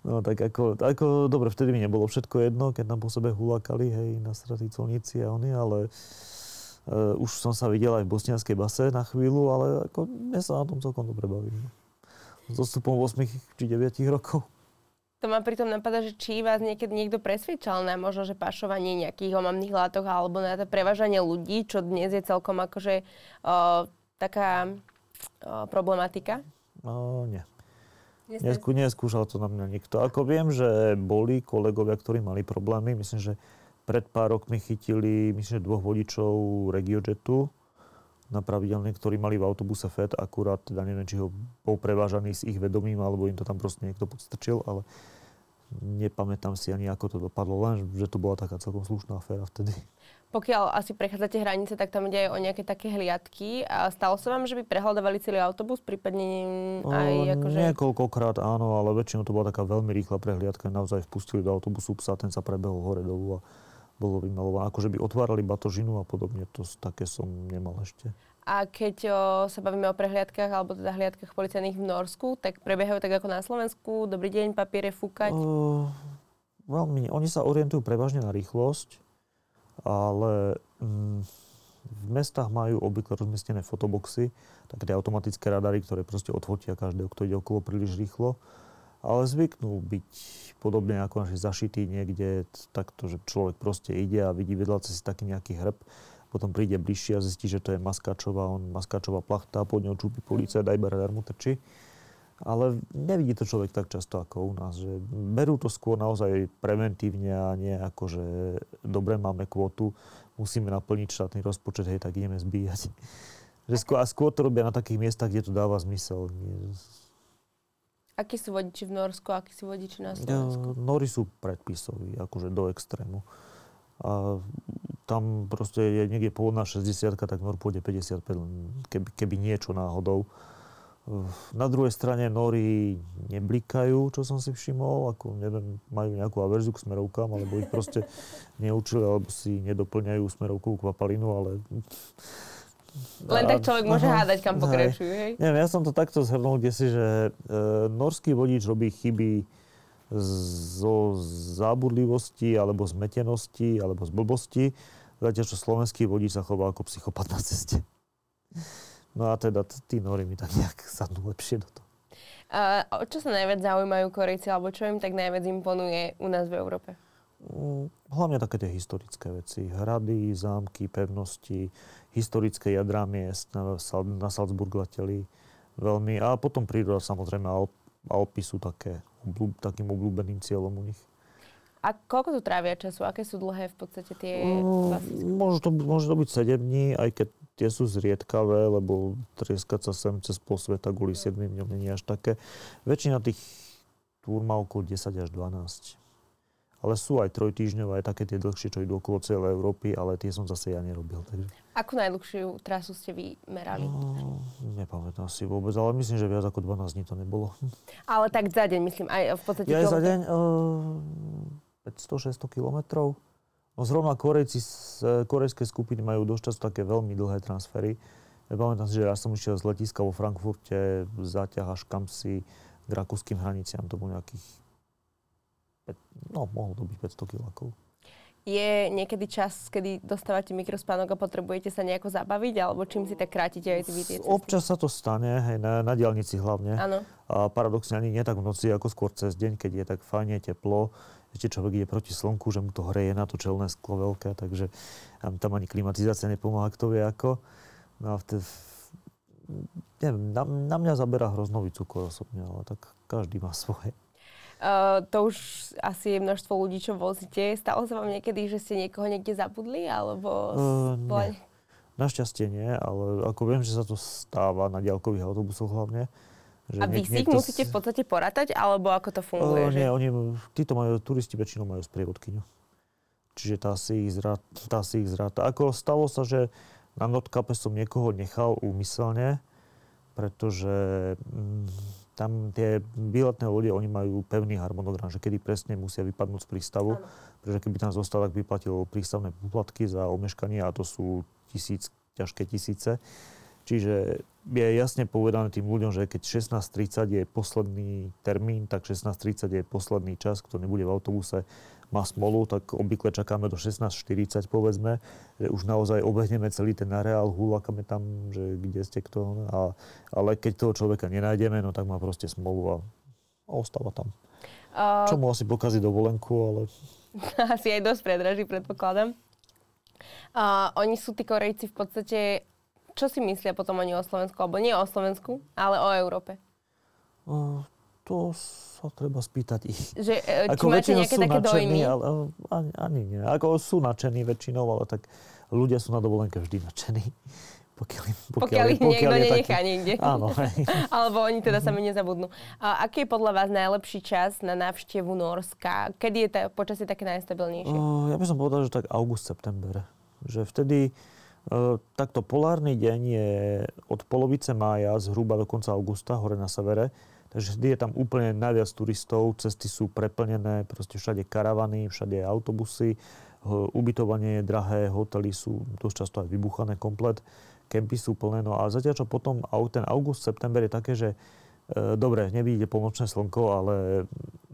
No tak ako, ako, dobre, vtedy mi nebolo všetko jedno, keď nám po sebe hulakali, hej, na stratí colníci a oni, ale uh, už som sa videl aj v bosnianskej base na chvíľu, ale ako, ja sa na tom celkom dobre bavím. S dostupom 8 či 9 rokov. To ma pritom napadá, že či vás niekedy niekto presvedčal na možno, že pašovanie nejakých omamných látok alebo na to prevažanie ľudí, čo dnes je celkom akože uh, taká uh, problematika? No, nie. Neskú, neskúšal to na mňa nikto. Ako viem, že boli kolegovia, ktorí mali problémy. Myslím, že pred pár rokmi chytili, myslím, že dvoch vodičov Regiojetu na pravidelne, ktorí mali v autobuse FED, akurát teda neviem, či ho bol prevážaný s ich vedomím, alebo im to tam proste niekto podstrčil, ale nepamätám si ani, ako to dopadlo, len že to bola taká celkom slušná aféra vtedy pokiaľ asi prechádzate hranice, tak tam ide aj o nejaké také hliadky. A stalo sa vám, že by prehľadávali celý autobus, prípadne aj akože... Niekoľkokrát áno, ale väčšinou to bola taká veľmi rýchla prehliadka. Naozaj vpustili do autobusu psa, ten sa prebehol hore dolu a bolo vymalované. Akože by otvárali batožinu a podobne, to také som nemal ešte. A keď o, sa bavíme o prehliadkách alebo teda hliadkách policajných v Norsku, tak prebiehajú tak ako na Slovensku? Dobrý deň, papiere fúkať? Uh, veľmi. Oni sa orientujú prevažne na rýchlosť ale mm, v mestách majú obvykle rozmiestnené fotoboxy, také tie automatické radary, ktoré proste odfotia každého, kto ide okolo príliš rýchlo. Ale zvyknú byť podobne ako naši zašití niekde takto, že človek proste ide a vidí vedľa cez taký nejaký hrb, potom príde bližšie a zistí, že to je maskáčová, on maskáčová plachta, pod ňou čúpi policia, daj radar mu trčí. Ale nevidí to človek tak často ako u nás. Že berú to skôr naozaj preventívne a nie ako, že dobre máme kvotu, musíme naplniť štátny rozpočet, hej, tak ideme zbíjať. Že skôr, a skôr to robia na takých miestach, kde to dáva zmysel. Nie. Akí sú vodiči v Norsku, akí sú vodiči na Slovensku? Ja, Nori sú predpisoví, akože do extrému. A tam proste je niekde pôvodná 60 tak Nor pôjde 55, keby, keby niečo náhodou. Na druhej strane nory neblikajú, čo som si všimol, ako neviem, majú nejakú averziu k smerovkám, alebo ich proste neučili, alebo si nedoplňajú smerovku k papalinu, ale... Len tak človek môže aha, hádať, kam hej? Neviem, ja som to takto zhrnul kde si, že e, norský vodič robí chyby zo zábudlivosti, alebo zmetenosti, alebo z blbosti, zatiaľ čo slovenský vodič sa chová ako psychopat na ceste. No a teda tí nori mi tak nejak sadnú lepšie do toho. A o čo sa najviac zaujímajú Korejci, alebo čo im tak najviac imponuje u nás v Európe? Mm, hlavne také tie historické veci. Hrady, zámky, pevnosti, historické jadrá miest na, na Salzburg leteli veľmi. A potom príroda, samozrejme, Alpy sú také, takým obľúbeným cieľom u nich. A koľko tu trávia času? Aké sú dlhé v podstate tie mm, môže, to, môže to byť 7 dní, aj keď tie sú zriedkavé, lebo trieskať sa sem cez pol sveta kvôli 7 dňom nie je až také. Väčšina tých túr má okolo 10 až 12. Ale sú aj trojtýždňové, aj také tie dlhšie, čo idú okolo celej Európy, ale tie som zase ja nerobil. Takže... Akú najdlhšiu trasu ste vy merali? No, Nepamätám si vôbec, ale myslím, že viac ako 12 dní to nebolo. Ale tak za deň, myslím, aj v podstate... Ja za deň uh, 500-600 kilometrov. No zrovna Korejci, korejské skupiny majú dosť často také veľmi dlhé transfery. Ja pamätám si, že ja som išiel z letiska vo Frankfurte, zaťah až kam si k rakúskym hraniciam. To bolo nejakých, no mohlo to byť 500 kilákov. Je niekedy čas, kedy dostávate mikrospánok a potrebujete sa nejako zabaviť, alebo čím si tak krátite aj tie cesty? Občas sa to stane, hej, na, na diálnici hlavne. Áno. A paradoxne ani nie tak v noci, ako skôr cez deň, keď je tak fajne teplo. Ešte človek ide proti slnku, že mu to hreje na to čelné sklo veľké, takže tam ani klimatizácia nepomáha, kto vie ako. No a vtedy, neviem, na, na mňa zaberá hroznový cukor osobne, ale tak každý má svoje. Uh, to už asi je množstvo ľudí, čo vozíte. Stalo sa vám niekedy, že ste niekoho niekde zabudli? Alebo... Uh, nie. Našťastie nie, ale ako viem, že sa to stáva na diaľkových autobusoch hlavne. Že a vy si ich musíte v podstate porátať, alebo ako to funguje? Uh, nie, že... oni, títo majú, turisti väčšinou majú sprievodkyňu. Čiže tá si ich zráta. Tá si ich zráta. Ako stalo sa, že na notkape som niekoho nechal úmyselne, pretože mm, tam tie výletné lode, oni majú pevný harmonogram, že kedy presne musia vypadnúť z prístavu. Ano. Pretože keby tam zostal, tak by platil prístavné poplatky za omeškanie a to sú tisíc, ťažké tisíce. Čiže je jasne povedané tým ľuďom, že keď 16.30 je posledný termín, tak 16.30 je posledný čas, kto nebude v autobuse, má smolu, tak obvykle čakáme do 16.40 povedzme, že už naozaj obehneme celý ten areál, hulakame tam, že kde ste kto. A, ale keď toho človeka nenájdeme, no tak má proste smolu a, a ostáva tam. Uh... Čo mu asi pokazí dovolenku, ale... asi aj dosť predraží, predpokladám. Uh, oni sú tí Korejci v podstate čo si myslia potom oni o Slovensku? Alebo nie o Slovensku, ale o Európe? Uh, to sa treba spýtať ich. Že, e, ako máte nejaké také nadšení, dojmy? Ale, ani, ani nie. Ako sú nadšení väčšinou, ale tak ľudia sú na dovolenke vždy nadšení. Pokiaľ, pokiaľ, pokiaľ ich pokiaľ niekto nenechá taký... niekde. Áno. Alebo oni teda sami nezabudnú. A aký je podľa vás najlepší čas na návštevu Norska? Kedy je tá, počasie také najstabilnejšie? Uh, ja by som povedal, že tak august, september. Že vtedy E, takto polárny deň je od polovice mája zhruba do konca augusta hore na severe. Takže vždy je tam úplne najviac turistov, cesty sú preplnené, proste všade karavany, všade autobusy, ubytovanie je drahé, hotely sú dosť často aj vybuchané komplet, kempy sú plné. No a zatiaľ, čo potom ten august, september je také, že e, dobre, nevidíte polnočné slnko, ale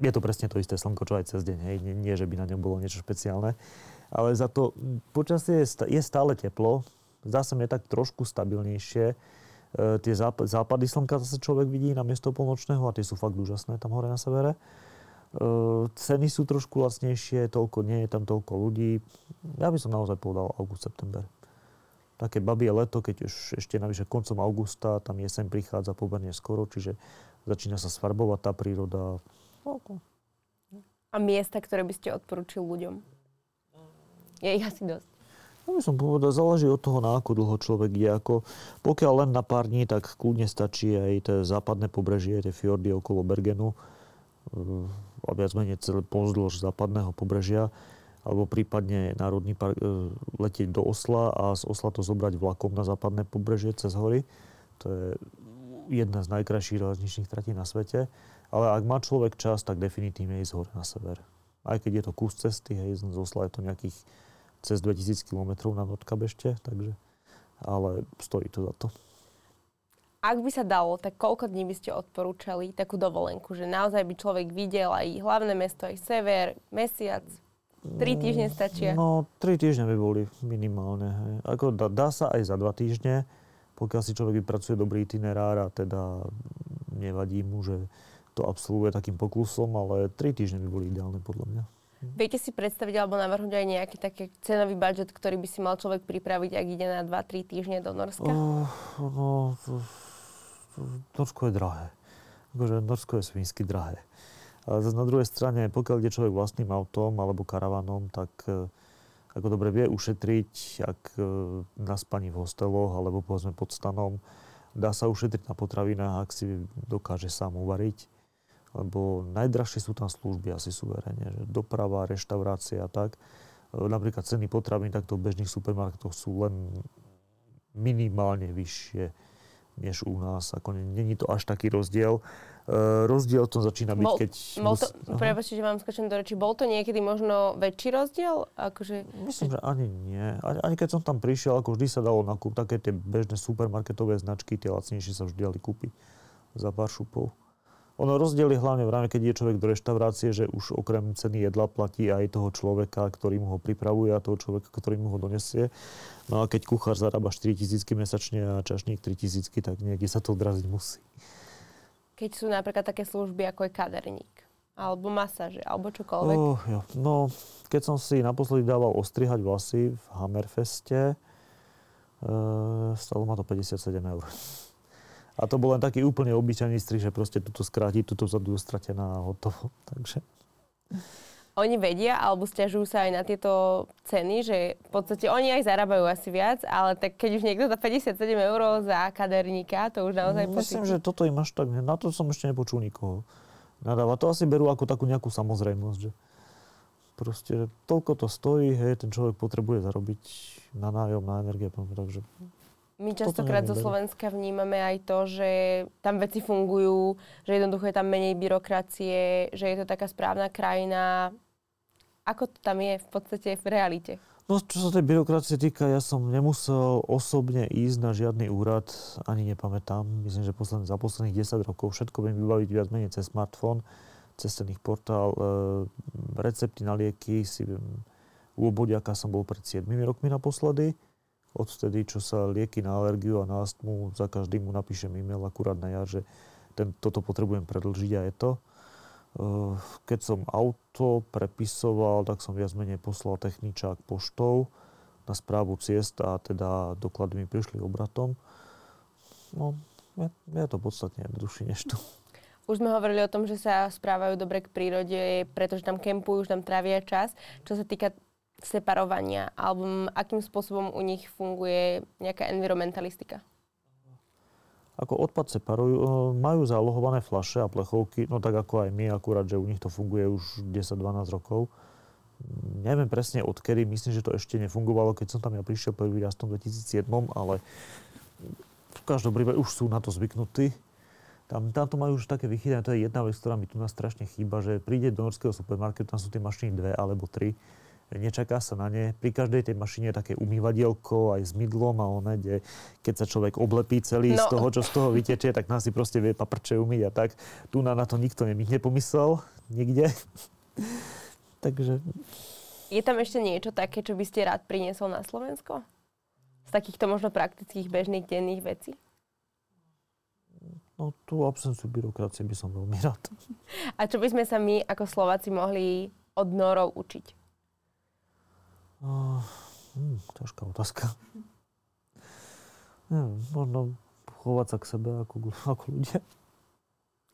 je to presne to isté slnko, čo aj cez deň. Hej. Nie, nie, že by na ňom bolo niečo špeciálne ale za to počasie je stále teplo, zdá sa mi tak trošku stabilnejšie. E, tie západy, slnka zase človek vidí na miesto polnočného a tie sú fakt úžasné tam hore na severe. E, ceny sú trošku lacnejšie, toľko nie je tam toľko ľudí. Ja by som naozaj povedal august, september. Také babie leto, keď už ešte navyše koncom augusta, tam jeseň prichádza pomerne skoro, čiže začína sa sfarbovať tá príroda. A miesta, ktoré by ste odporúčil ľuďom? Je ich asi dosť. No by som povedal, záleží od toho, na ako dlho človek ide. Ako, pokiaľ len na pár dní, tak kľudne stačí aj tie západné pobrežie, tie fjordy okolo Bergenu eh, a viac menej celé pozdĺž západného pobrežia alebo prípadne Národný park, e, letieť do Osla a z Osla to zobrať vlakom na západné pobrežie cez hory. To je jedna z najkrajších železničných tratí na svete. Ale ak má človek čas, tak definitívne ísť hore na sever. Aj keď je to kus cesty, hej, z Osla je to nejakých cez 2000 km na Nordkap ešte, takže, ale stojí to za to. Ak by sa dalo, tak koľko dní by ste odporúčali takú dovolenku, že naozaj by človek videl aj hlavné mesto, aj sever, mesiac, tri týždne stačia? No, tri týždne by boli minimálne. Hej. Ako dá, dá sa aj za dva týždne, pokiaľ si človek vypracuje dobrý itinerár a teda nevadí mu, že to absolvuje takým poklusom, ale tri týždne by boli ideálne podľa mňa. Viete si predstaviť alebo navrhnúť aj nejaký taký cenový budget, ktorý by si mal človek pripraviť, ak ide na 2-3 týždne do Norska? Uh, no, to, to, Norsko je drahé. Akože Norsko je svinsky drahé. Ale na druhej strane, pokiaľ ide človek vlastným autom alebo karavanom, tak e, ako dobre vie ušetriť, ak e, na spaní v hosteloch alebo povedzme pod stanom, dá sa ušetriť na potravinách, ak si dokáže sám uvariť lebo najdražšie sú tam služby asi suverene, že doprava, reštaurácia a tak. E, napríklad ceny potravín takto v bežných supermarketoch sú len minimálne vyššie než u nás. Ako není to až taký rozdiel. Uh, rozdiel to začína byť, bol, keď... Bol to, prepáčte, že vám skočím do reči, bol to niekedy možno väčší rozdiel? Akože... Myslím, že ani nie. Ani, ani keď som tam prišiel, ako vždy sa dalo nakúpiť také tie bežné supermarketové značky, tie lacnejšie sa vždy dali kúpiť za pár šupov. Ono rozdiel je hlavne v ráne, keď je človek do reštaurácie, že už okrem ceny jedla platí aj toho človeka, ktorý mu ho pripravuje a toho človeka, ktorý mu ho donesie. No a keď kuchár zarába 4 tisícky mesačne a čašník 3 tisícky, tak niekde sa to odraziť musí. Keď sú napríklad také služby, ako je kaderník, alebo masáže, alebo čokoľvek. Oh, jo. No, keď som si naposledy dával ostrihať vlasy v Hammerfeste, e, stalo ma to 57 eur. A to bol len taký úplne obyčajný strih, že proste tuto skrátiť, tuto vzadu stratená a hotovo. Takže... Oni vedia alebo stiažujú sa aj na tieto ceny, že v podstate oni aj zarábajú asi viac, ale tak keď už niekto za 57 eur za kaderníka, to už naozaj no, Myslím, že toto im až tak, na to som ešte nepočul nikoho. Nadáva. To asi berú ako takú nejakú samozrejmosť, že proste toľko to stojí, hej, ten človek potrebuje zarobiť na nájom, na energie, takže my častokrát zo Slovenska vnímame aj to, že tam veci fungujú, že jednoducho je tam menej byrokracie, že je to taká správna krajina. Ako to tam je v podstate v realite? No, čo sa tej byrokracie týka, ja som nemusel osobne ísť na žiadny úrad, ani nepamätám. Myslím, že posledný, za posledných 10 rokov všetko viem vybaviť viac menej cez smartfón, cez ten ich portál. E, recepty na lieky si viem, u obodiaka som bol pred 7 rokmi naposledy odvtedy, čo sa lieky na alergiu a na astmu, za každým mu napíšem e-mail akurát na jar, že ten, toto potrebujem predlžiť a je to. Eh, keď som auto prepisoval, tak som viac menej poslal techničák poštou na správu ciest a teda doklady mi prišli obratom. No, je, je to podstatne jednoduchšie než to. Už sme hovorili o tom, že sa správajú dobre k prírode, pretože tam kempujú, už tam trávia čas. Čo sa týka separovania, alebo akým spôsobom u nich funguje nejaká environmentalistika? Ako odpad separujú, majú zálohované flaše a plechovky, no tak ako aj my, akurát, že u nich to funguje už 10-12 rokov. Neviem presne odkedy, myslím, že to ešte nefungovalo, keď som tam ja prišiel prvý raz v tom 2007, ale v každom prípade už sú na to zvyknutí. Tam, tam to majú už také vychytané, to je jedna vec, ktorá mi tu nás strašne chýba, že príde do norského supermarketu, tam sú tie mašiny dve alebo tri nečaká sa na ne. Pri každej tej mašine je také umývadielko aj s mydlom a one, kde keď sa človek oblepí celý no. z toho, čo z toho vytečie, tak nás si proste vie paprče umyť a tak. Tu na, na to nikto nepomyslel nikde. Takže... Je tam ešte niečo také, čo by ste rád priniesol na Slovensko? Z takýchto možno praktických bežných denných vecí? No tú absenciu byrokracie by som veľmi rád. A čo by sme sa my ako Slováci mohli od norov učiť? Uh, hm, ťažká otázka. Neviem, možno chovať sa k sebe ako, ako ľudia.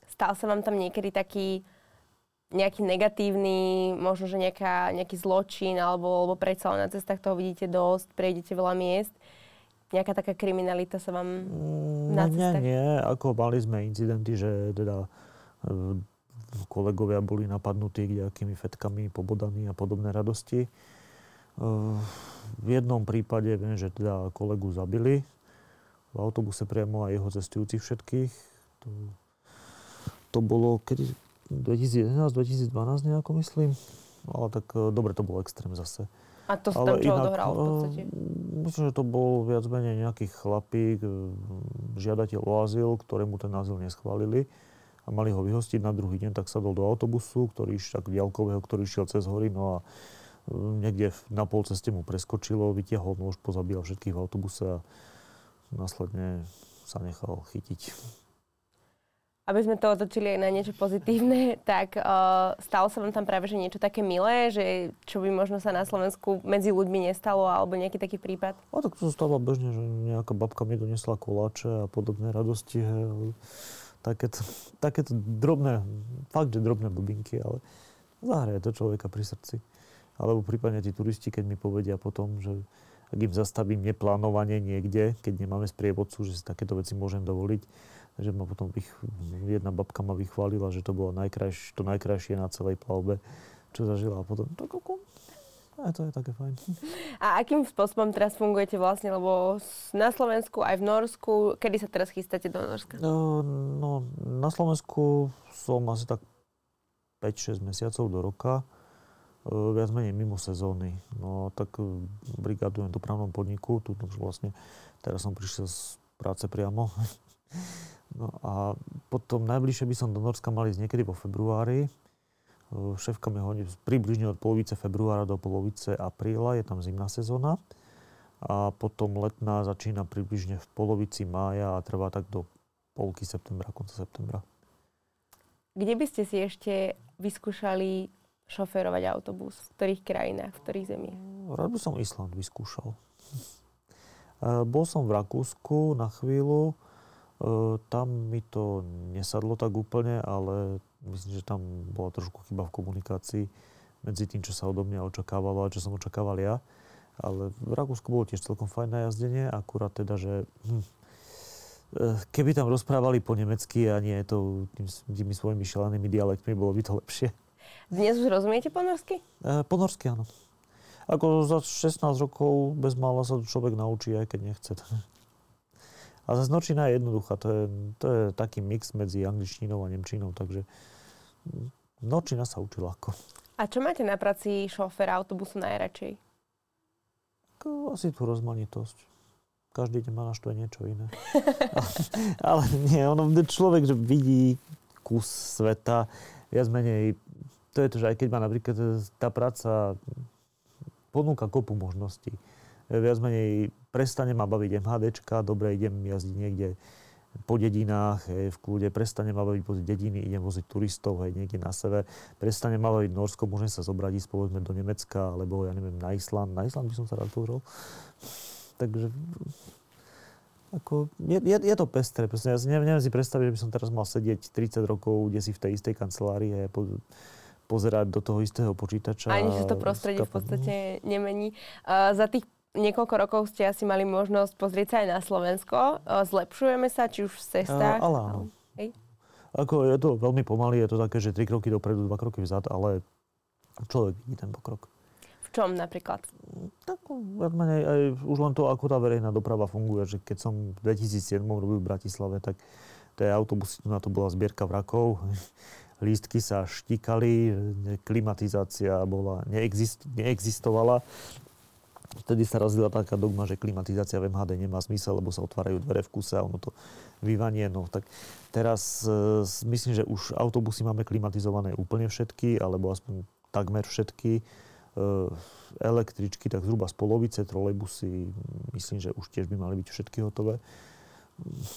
Stal sa vám tam niekedy taký nejaký negatívny, možno, že nejaká, nejaký zločin, alebo, alebo predsa na cestách toho vidíte dosť, prejdete veľa miest. Nejaká taká kriminalita sa vám mm, na cestách? Nie, nie. Ako mali sme incidenty, že teda e, kolegovia boli napadnutí nejakými fetkami, pobodaní a podobné radosti. V jednom prípade viem, že teda kolegu zabili v autobuse priamo aj jeho cestujúcich všetkých. To, to bolo kedy 2011-2012 nejako myslím. Ale tak e, dobre, to bol extrém zase. A to sa tam čo odohralo v podstate? E, myslím, že to bol viac menej nejaký chlapík, žiadateľ o azyl, ktorému ten azyl neschválili a mali ho vyhostiť na druhý deň, tak sadol do autobusu, ktorý, tak diaľkového, ktorý šiel cez hory, no a niekde na pol ceste mu preskočilo, vytiahol nôž, pozabíjal všetkých v autobuse a následne sa nechal chytiť. Aby sme to otočili aj na niečo pozitívne, tak uh, stalo sa vám tam práve že niečo také milé, že čo by možno sa na Slovensku medzi ľuďmi nestalo, alebo nejaký taký prípad? A tak to stáva bežne, že nejaká babka mi donesla koláče a podobné radosti. He, takéto, takéto drobné, fakt, že drobné blbinky, ale zahraje to človeka pri srdci. Alebo prípadne tí turisti, keď mi povedia potom, že ak im zastavím neplánovanie niekde, keď nemáme sprievodcu, že si takéto veci môžem dovoliť, že ma potom vych, jedna babka ma vychválila, že to bolo najkrajš, to najkrajšie na celej plavbe, čo zažila. A potom, ako, A to je také fajn. A akým spôsobom teraz fungujete vlastne, lebo na Slovensku aj v Norsku, kedy sa teraz chystáte do Norska? No, no na Slovensku som asi tak 5-6 mesiacov do roka, viac menej mimo sezóny. No tak e, brigadujem v dopravnom podniku, tu vlastne teraz som prišiel z práce priamo. No a potom najbližšie by som do Norska mal ísť niekedy vo februári, Šéfka mi hodí približne od polovice februára do polovice apríla, je tam zimná sezóna. A potom letná začína približne v polovici mája a trvá tak do polky septembra, konca septembra. Kde by ste si ešte vyskúšali šoférovať autobus? V ktorých krajinách, v ktorých zemiach? Rád by som Island vyskúšal. Bol som v Rakúsku na chvíľu. Tam mi to nesadlo tak úplne, ale Myslím, že tam bola trošku chyba v komunikácii medzi tým, čo sa odo mňa očakávalo a čo som očakával ja. Ale v Rakúsku bolo tiež celkom fajn na jazdenie, akurát teda, že hm, eh, keby tam rozprávali po nemecky a nie to tým, tými svojimi šelenými dialektmi, bolo by to lepšie. Dnes už rozumiete po norsky? E, po norsky, áno. Ako za 16 rokov bez mála sa človek naučí, aj keď nechce. A zase nočina je jednoduchá. To je, to je taký mix medzi angličtinou a nemčinou, takže Nočina sa učí ľahko. A čo máte na práci šoféra autobusu najradšej? Asi tú rozmanitosť. Každý deň má naštve niečo iné. ale, ale nie, ono, človek že vidí kus sveta, viac menej, to je to, že aj keď má napríklad tá práca ponúka kopu možností. Viac menej prestane ma baviť MHDčka, dobre, idem jazdiť niekde po dedinách, hej, v kľude, prestane ma baviť voziť dediny, idem voziť turistov, hej, niekde na sever, prestane ma baviť Norsko, môžem sa zobrať ísť do Nemecka, alebo ja neviem, na Island. Na Island by som sa rád pozrel. Takže ako, je, je, je to pestré. Ja si neviem, neviem si predstaviť, že by som teraz mal sedieť 30 rokov kde si v tej istej kancelárii a po, pozerať do toho istého počítača. Ani sa to prostredie v podstate nemení. Uh, za tých niekoľko rokov ste asi mali možnosť pozrieť sa aj na Slovensko. Zlepšujeme sa, či už v cestách? Ale áno. Hej. Ako je to veľmi pomaly, je to také, že 3 kroky dopredu, 2 kroky vzad, ale človek vidí ten pokrok. V čom napríklad? Tak menej, aj už len to, ako tá verejná doprava funguje, že keď som v 2007 robil v Bratislave, tak tie autobusy, na to bola zbierka vrakov, lístky sa štikali, klimatizácia bola, neexist, neexistovala Vtedy sa razila taká dogma, že klimatizácia v MHD nemá zmysel, lebo sa otvárajú dvere v kuse a ono to vyvanie. No tak teraz e, myslím, že už autobusy máme klimatizované úplne všetky, alebo aspoň takmer všetky. E, električky, tak zhruba z polovice, trolejbusy, myslím, že už tiež by mali byť všetky hotové.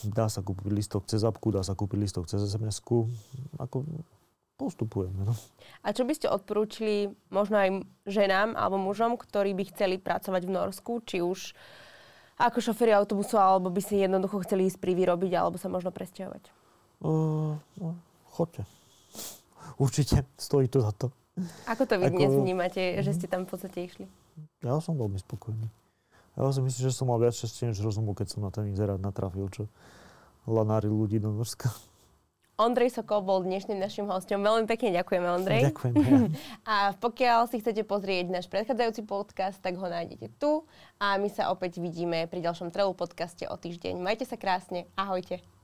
Dá sa kúpiť listok cez apku, dá sa kúpiť listok cez sms Ako postupujeme. No. A čo by ste odporúčili možno aj ženám alebo mužom, ktorí by chceli pracovať v Norsku, či už ako šoféri autobusu, alebo by si jednoducho chceli ísť vyrobiť, alebo sa možno presťahovať? Uh, no, chodte. Určite stojí to za to. Ako to vy Ako... dnes vnímate, že ste tam v podstate išli? Ja som veľmi spokojný. Ja si myslím, že som mal viac šťastie než rozumu, keď som na ten inzerát natrafil, čo lanáril ľudí do Norska. Ondrej Sokol bol dnešným našim hostom. Veľmi pekne ďakujeme, Ondrej. Ďakujem. A pokiaľ si chcete pozrieť náš predchádzajúci podcast, tak ho nájdete tu. A my sa opäť vidíme pri ďalšom Trelu podcaste o týždeň. Majte sa krásne. Ahojte.